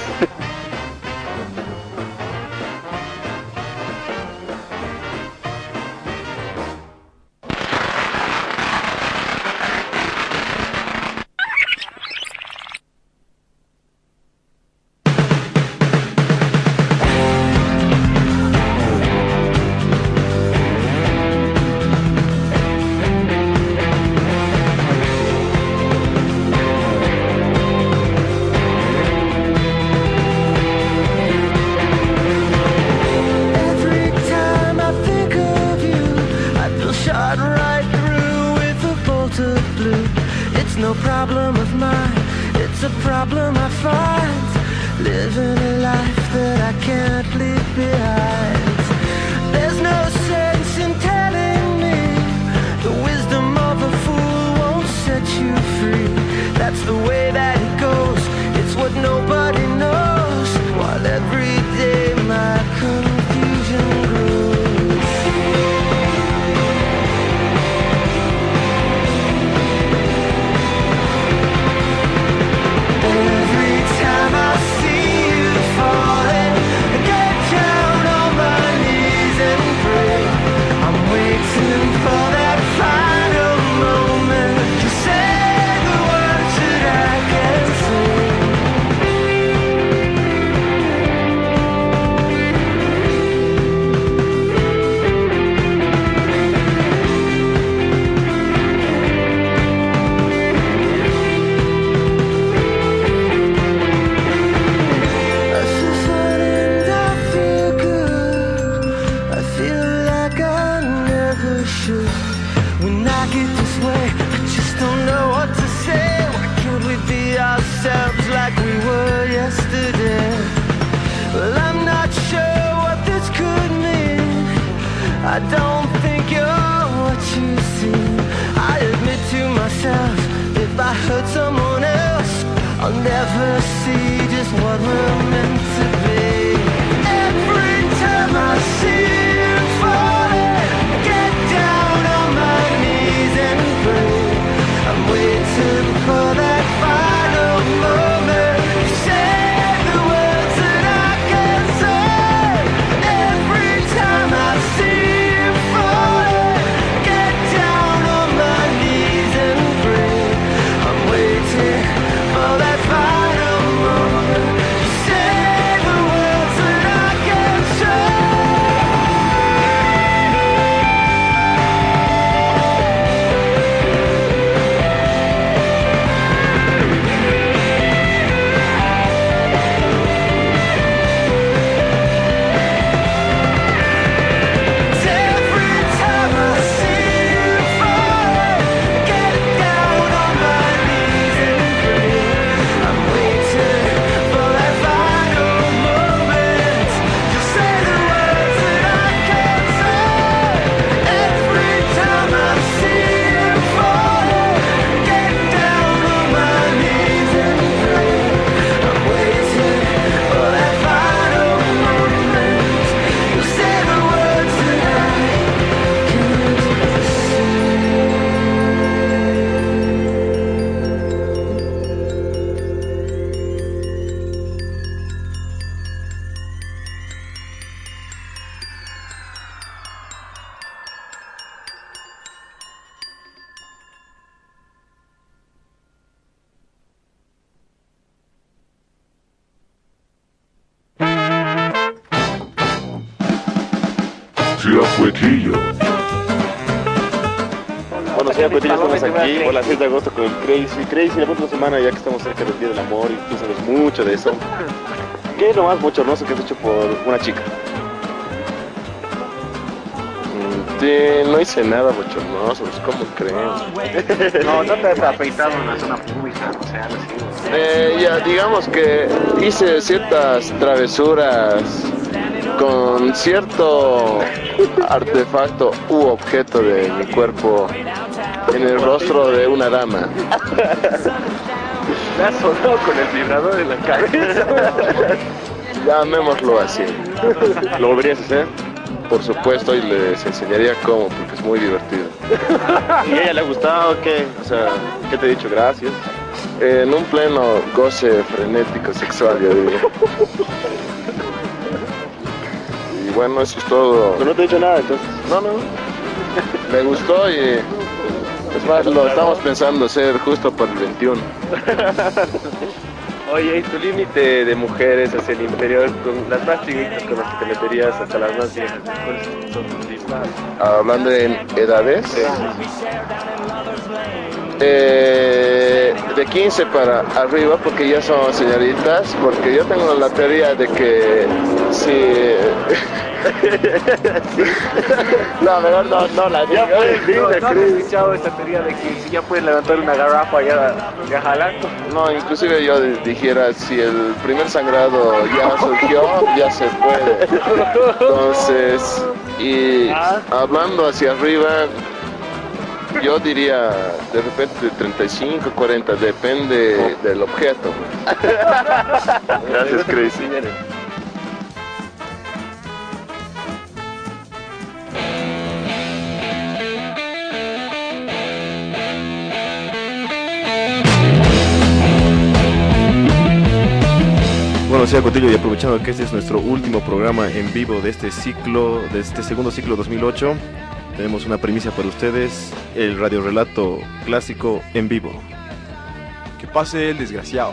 El Crazy. Crazy, la próxima semana, ya que estamos cerca del Día del Amor y tú sabes mucho de eso. ¿Qué es lo más bochornoso que has hecho por una chica? Sí, no hice nada bochornoso, pues, ¿cómo creen? No, no te has afeitado en la zona pública, o sea, así. Eh, ya, digamos que hice ciertas travesuras con cierto artefacto u objeto de mi cuerpo en el rostro de una dama. Me has sonado con el vibrador en la cabeza. Llamémoslo así. ¿Lo volverías a hacer? Por supuesto, y les enseñaría cómo, porque es muy divertido. ¿Y a ella le ha gustado? ¿Qué? O sea, ¿qué te he dicho? Gracias. En un pleno goce frenético sexual, yo digo. Y bueno, eso es todo. Pero no te he dicho nada, entonces. No, no. Me gustó y es más, lo estamos pensando hacer justo por el 21. Oye, ¿y tu límite de mujeres hacia el interior, con las más chiquitas con las que te meterías hasta las más viejas? ¿Cuáles son tus límites? Hablando en edades, eh, de 15 para arriba, porque ya son señoritas, porque yo tengo la teoría de que si... no, mejor no, no la digo. No, ¿no has escuchado esta teoría de que si ya puedes levantar una garrafa ya, ya jalando? No, inclusive yo dijera, si el primer sangrado ya surgió, ya se puede. Entonces, y hablando hacia arriba, yo diría de repente 35, 40, depende del objeto. Gracias, Crazy. Sea Cotillo, y aprovechando que este es nuestro último programa en vivo de este ciclo, de este segundo ciclo 2008, tenemos una primicia para ustedes, el radiorelato clásico en vivo. Que pase el desgraciado.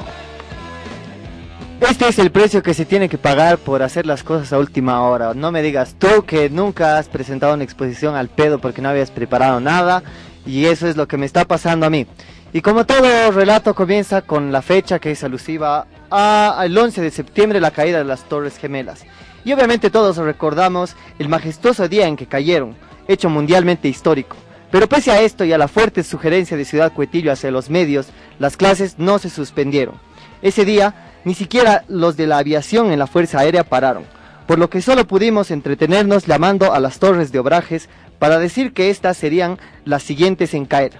Este es el precio que se tiene que pagar por hacer las cosas a última hora. No me digas tú que nunca has presentado una exposición al pedo porque no habías preparado nada. Y eso es lo que me está pasando a mí. Y como todo relato comienza con la fecha que es alusiva a- al 11 de septiembre, la caída de las Torres Gemelas. Y obviamente todos recordamos el majestuoso día en que cayeron. hecho mundialmente histórico. Pero pese a esto y a la fuerte sugerencia de Ciudad Cuetillo hacia los medios, las clases no se suspendieron. Ese día, ni siquiera los de la aviación en la Fuerza Aérea pararon, por lo que solo pudimos entretenernos llamando a las torres de obrajes para decir que estas serían las siguientes en caer.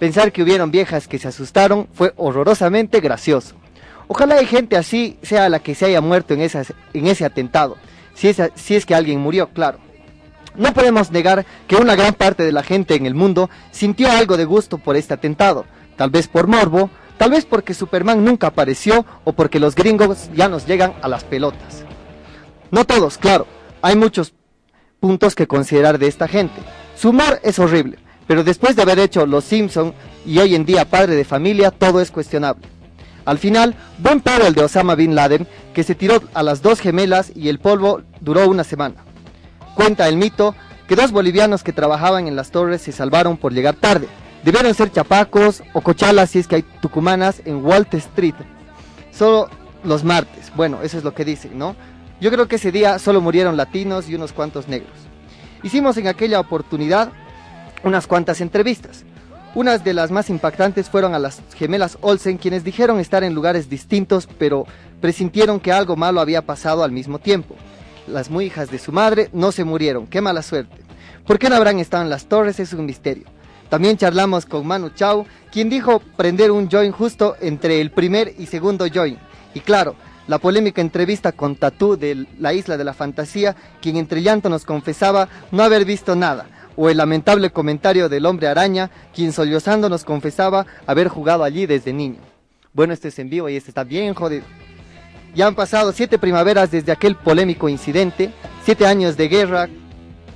Pensar que hubieron viejas que se asustaron fue horrorosamente gracioso. Ojalá hay gente así sea la que se haya muerto en, esas- en ese atentado, si es, es que alguien murió, claro. No podemos negar que una gran parte de la gente en el mundo sintió algo de gusto por este atentado, tal vez por morbo, tal vez porque Superman nunca apareció o porque los gringos ya nos llegan a las pelotas. No todos, claro, hay muchos puntos que considerar de esta gente. Su humor es horrible, pero después de haber hecho Los Simpson y hoy en día padre de familia, todo es cuestionable. Al final, buen paro el de Osama Bin Laden, que se tiró a las dos gemelas y el polvo duró una semana. Cuenta el mito que dos bolivianos que trabajaban en las torres se salvaron por llegar tarde. Debieron ser chapacos o cochalas si es que hay tucumanas en Wall Street. Solo los martes. Bueno, eso es lo que dicen, ¿no? Yo creo que ese día solo murieron latinos y unos cuantos negros. Hicimos en aquella oportunidad unas cuantas entrevistas. Unas de las más impactantes fueron a las gemelas Olsen, quienes dijeron estar en lugares distintos, pero presintieron que algo malo había pasado al mismo tiempo. Las muy hijas de su madre no se murieron, qué mala suerte. ¿Por qué no habrán estado en las torres? Es un misterio. También charlamos con Manu Chao, quien dijo prender un joint justo entre el primer y segundo joint. Y claro, la polémica entrevista con Tatú de la Isla de la Fantasía, quien entre llanto nos confesaba no haber visto nada, o el lamentable comentario del hombre araña, quien sollozando nos confesaba haber jugado allí desde niño. Bueno, este es en vivo y este está bien jodido. Ya han pasado siete primaveras desde aquel polémico incidente, siete años de guerra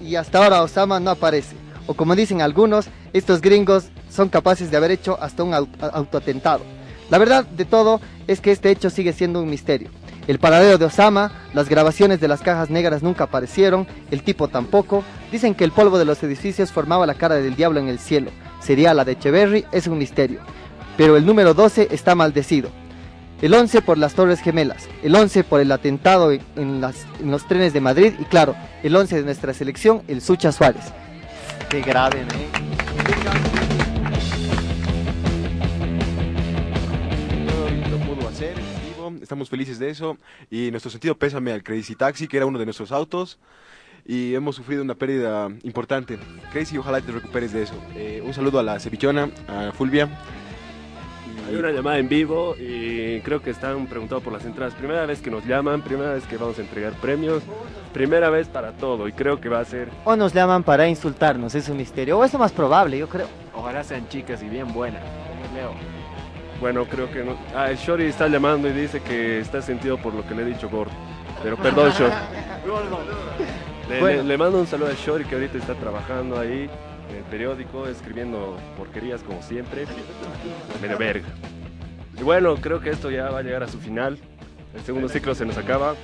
y hasta ahora Osama no aparece. O como dicen algunos, estos gringos son capaces de haber hecho hasta un au- autoatentado. La verdad de todo es que este hecho sigue siendo un misterio. El paradero de Osama, las grabaciones de las cajas negras nunca aparecieron, el tipo tampoco. Dicen que el polvo de los edificios formaba la cara del diablo en el cielo. Sería la de Echeverry, es un misterio. Pero el número 12 está maldecido. El 11 por las Torres Gemelas, el 11 por el atentado en, en las- en los trenes de Madrid y claro, el 11 de nuestra selección, el Sucha Suárez. Qué grave, ¿eh? lo pudo hacer en vivo, estamos felices de eso y nuestro sentido pésame al Crazy Taxi, que era uno de nuestros autos y hemos sufrido una pérdida importante. Crazy, ojalá te recuperes de eso. Eh, un saludo a la cevichona, a Fulvia. Hay una llamada en vivo y creo que están preguntando por las entradas. Primera vez que nos llaman, primera vez que vamos a entregar premios, primera vez para todo y creo que va a ser... O nos llaman para insultarnos, es un misterio. O es lo más probable, yo creo. Ojalá sean chicas y bien buenas. Leo. Bueno, creo que no... Ah, el Shori está llamando y dice que está sentido por lo que le he dicho gordo. Pero perdón, Shori. Le, Bueno. le- le mando un saludo a Shori que ahorita está trabajando ahí en el periódico, escribiendo porquerías como siempre. Medio verga. Y bueno, creo que esto ya va a llegar a su final. El segundo ciclo se nos acaba.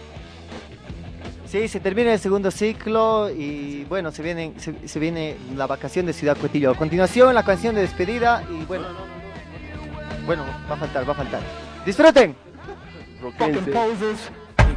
Sí, se termina el segundo ciclo y bueno, se viene, se, se viene la vacación de Ciudad Cuetillo. A continuación, la canción de despedida y bueno. Bueno, va a faltar, va a faltar. ¡Disfruten! Roquense.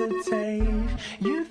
hesitate. You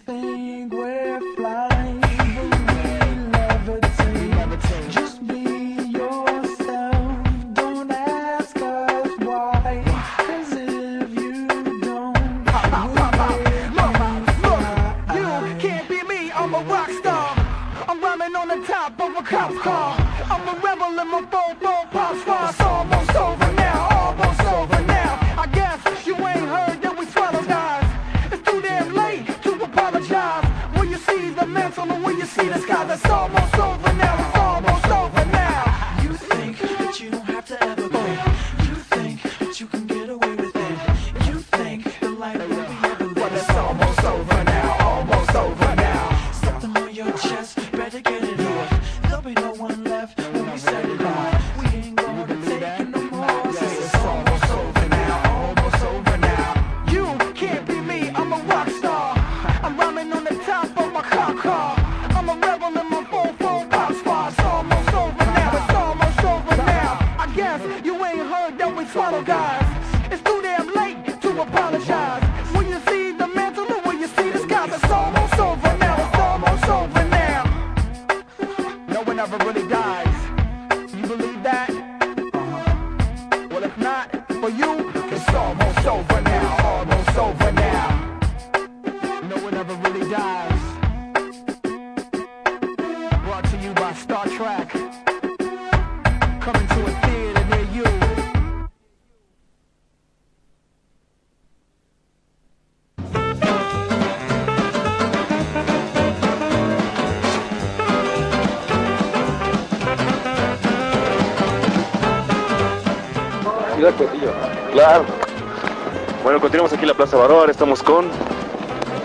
Plaza Barón, estamos con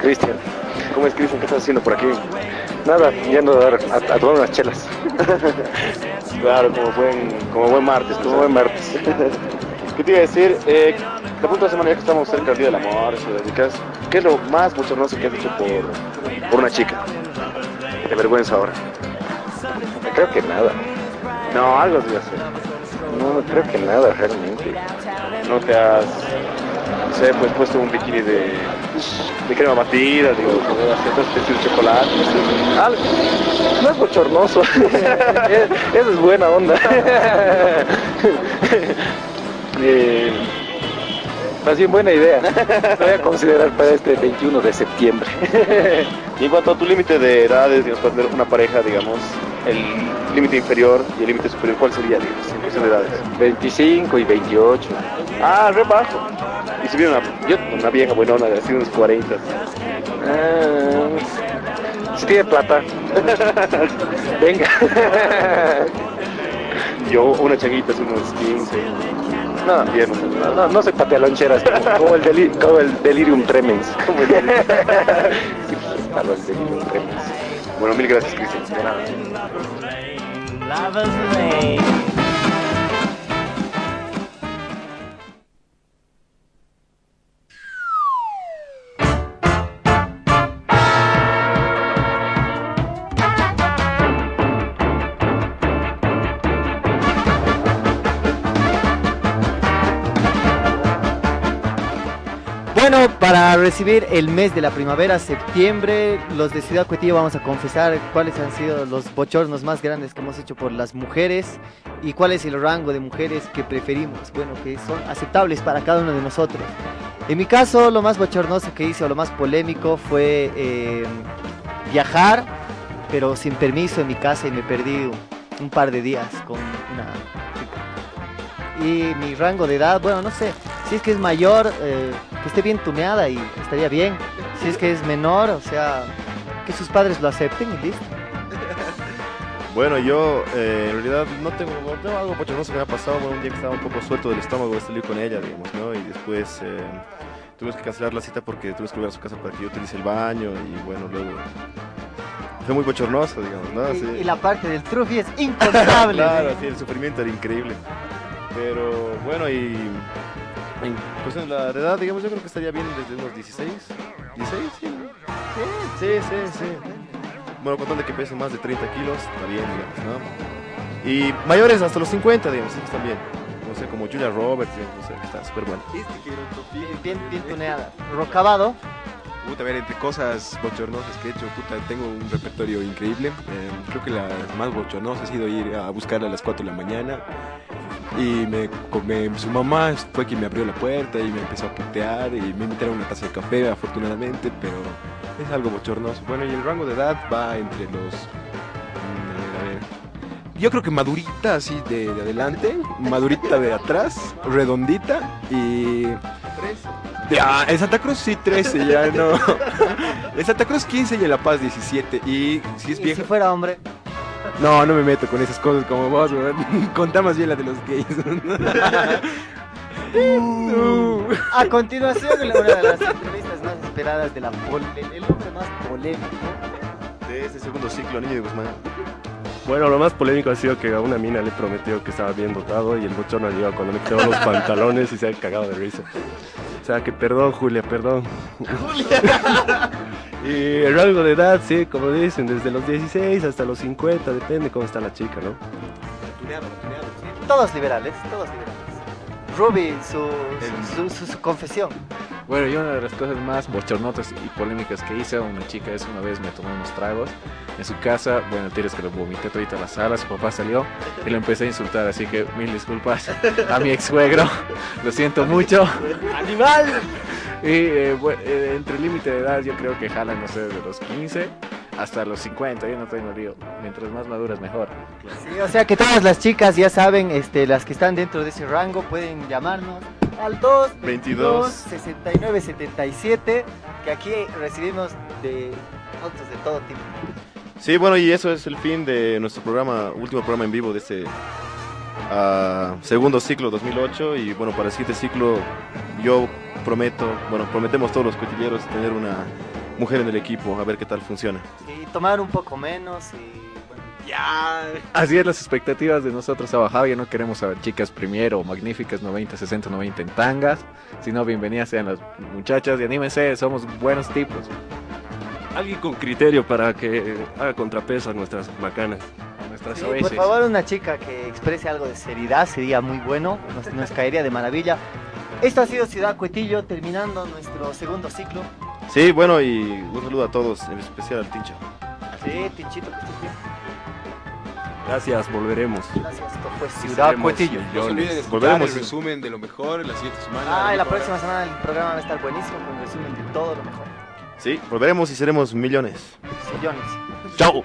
Cristian. ¿Cómo es Cristian? ¿Qué estás haciendo por aquí? Nada, yendo a, a, a tomar unas chelas. claro, como buen, como buen martes. Como buen martes. ¿Qué te iba a decir? Eh, la punta de semana ya que estamos cerca del Día del Amor, si ¿qué es lo más bochornoso que has hecho por, por una chica? ¿Te vergüenza ahora? Creo que nada. No, algo sí hacer. No, creo que nada realmente. No te has sé, pues puesto un bikini de, crema batida, digo, de chocolate, algo. No es bochornoso, eso es buena onda. eh, más buena idea. Lo voy a considerar para este 21 de septiembre. y en cuanto a tu límite de edades, digamos, para tener una pareja, digamos, el límite inferior y el límite superior, ¿cuál sería de edades? 25 y 28. Ah, re bajo. Y si viene una, una vieja buenona de así unos 40. Ah, si tiene plata. Venga. yo, una changuita es unos 15. No, Bien, no, no, no, soy patealoncheras, como, como, el, delirium tremens. Como el delirium pues, tremens. Bueno, mil gracias, Cristian. Lover's Lane, Lover's recibir el mes de la primavera, septiembre, los de Ciudad Cuetillo vamos a confesar cuáles han sido los bochornos más grandes que hemos hecho por las mujeres y cuál es el rango de mujeres que preferimos, bueno, que son aceptables para cada uno de nosotros. En mi caso, lo más bochornoso que hice o lo más polémico fue eh, viajar, pero sin permiso en mi casa y me perdí un par de días con una chica. Y mi rango de edad, bueno, no sé, si es que es mayor, eh, que esté bien tuneada y estaría bien. Si es que es menor, o sea, que sus padres lo acepten y listo. Bueno, yo eh, en realidad no tengo, no tengo algo bochornoso que me ha pasado. Bueno, un día que estaba un poco suelto del estómago, salí con ella, digamos, ¿no? Y después eh, tuvimos que cancelar la cita porque tuvimos que volver a su casa para que yo utilice el baño y bueno, luego fue muy bochornoso, digamos, ¿no? Y, Sí. y la parte del trufi es incontable. claro, sí, el sufrimiento era increíble. Pero bueno, y en cuestión de la edad, digamos, yo creo que estaría bien desde unos 16. ¿16? Sí, ¿no? Sí, sí, sí. Bueno, con tal de que pese más de 30 kilos, está bien, digamos, ¿no? Y mayores hasta los 50, digamos, están bien. No sé, como Julia Roberts, digamos, no sé, está súper bueno. Bien, bien tuneada. Rocabado. Puta, a ver, entre cosas bochornosas que he hecho, puta, tengo un repertorio increíble. Eh, creo que la más bochornosa ha sido ir a buscarla a las 4 de la mañana. Y me, me- su mamá fue quien me abrió la puerta y me empezó a putear y me invitaron una taza de café, afortunadamente, pero es algo bochornoso. Bueno, y el rango de edad va entre los... Yo creo que madurita así de, de adelante, madurita de atrás, redondita y... Ya, en Santa Cruz sí 13, ya no. En Santa Cruz 15 y en La Paz 17. Y si es vieja. si fuera hombre. No, no me meto con esas cosas como vos, weón. Contá más bien la de los gays. A continuación, una de las entrevistas más esperadas de la pol- el, el hombre más polémico. De este segundo ciclo, Niño de Guzmán. Bueno, lo más polémico ha sido que a una mina le prometió que estaba bien dotado y el bochorno ha llegado cuando le quitó los pantalones y se ha cagado de risa. O sea que perdón, Julia, perdón. y el rango de edad, sí, como dicen, desde los 16 hasta los 50, depende cómo está la chica, ¿no? Todos liberales, todos liberales. Ruby, su, su, su- su confesión. Bueno, y una de las cosas más bochornotas y polémicas que hice a una chica es una vez me tomé unos tragos en su casa. Bueno, el tiro es que lo vomité todito a la sala. Su papá salió y lo empecé a insultar. Así que mil disculpas a mi ex suegro. Lo siento mucho. ¡Animal! Y eh, bu- eh, entre el límite de edad, yo creo que jalan, no sé, de los 15 hasta los 50. Yo no tengo lío. Mientras más maduras, mejor. Sí, o sea que todas las chicas ya saben, este, las que están dentro de ese rango pueden llamarnos al 2 22 69 77 que aquí recibimos de autos de todo tipo. Sí, bueno, y eso es el fin de nuestro programa, último programa en vivo de este ah, segundo ciclo 2008. Y bueno, para el siguiente ciclo yo prometo, bueno, prometemos todos los cotilleros tener una mujer en el equipo, a ver qué tal funciona. Y tomar un poco menos y bueno, ya. Así es, las expectativas de nosotros ha bajado. Ya no queremos a chicas primero magníficas 90, 60, 90 en tangas. Sino bienvenidas sean las muchachas y anímense, somos buenos tipos. Alguien con criterio para que haga contrapeso a nuestras bacanas. nuestras Sí, por favor, una chica que exprese algo de seriedad sería muy bueno, nos, nos caería de maravilla. Esto ha sido Ciudad Cuetillo, terminando nuestro segundo ciclo. Sí, bueno, y un saludo a todos, en especial al Tincha. Sí, Tinchito, que estés bien. Gracias, volveremos. Gracias, esto fue Ciudad Cuetillo. No se olviden de escuchar Volveremos. el resumen de lo mejor la siguiente semana. Ah, y la próxima semana el programa va a estar buenísimo con un resumen de todo lo mejor. Sí, volveremos y seremos millones. Sillones. Chao.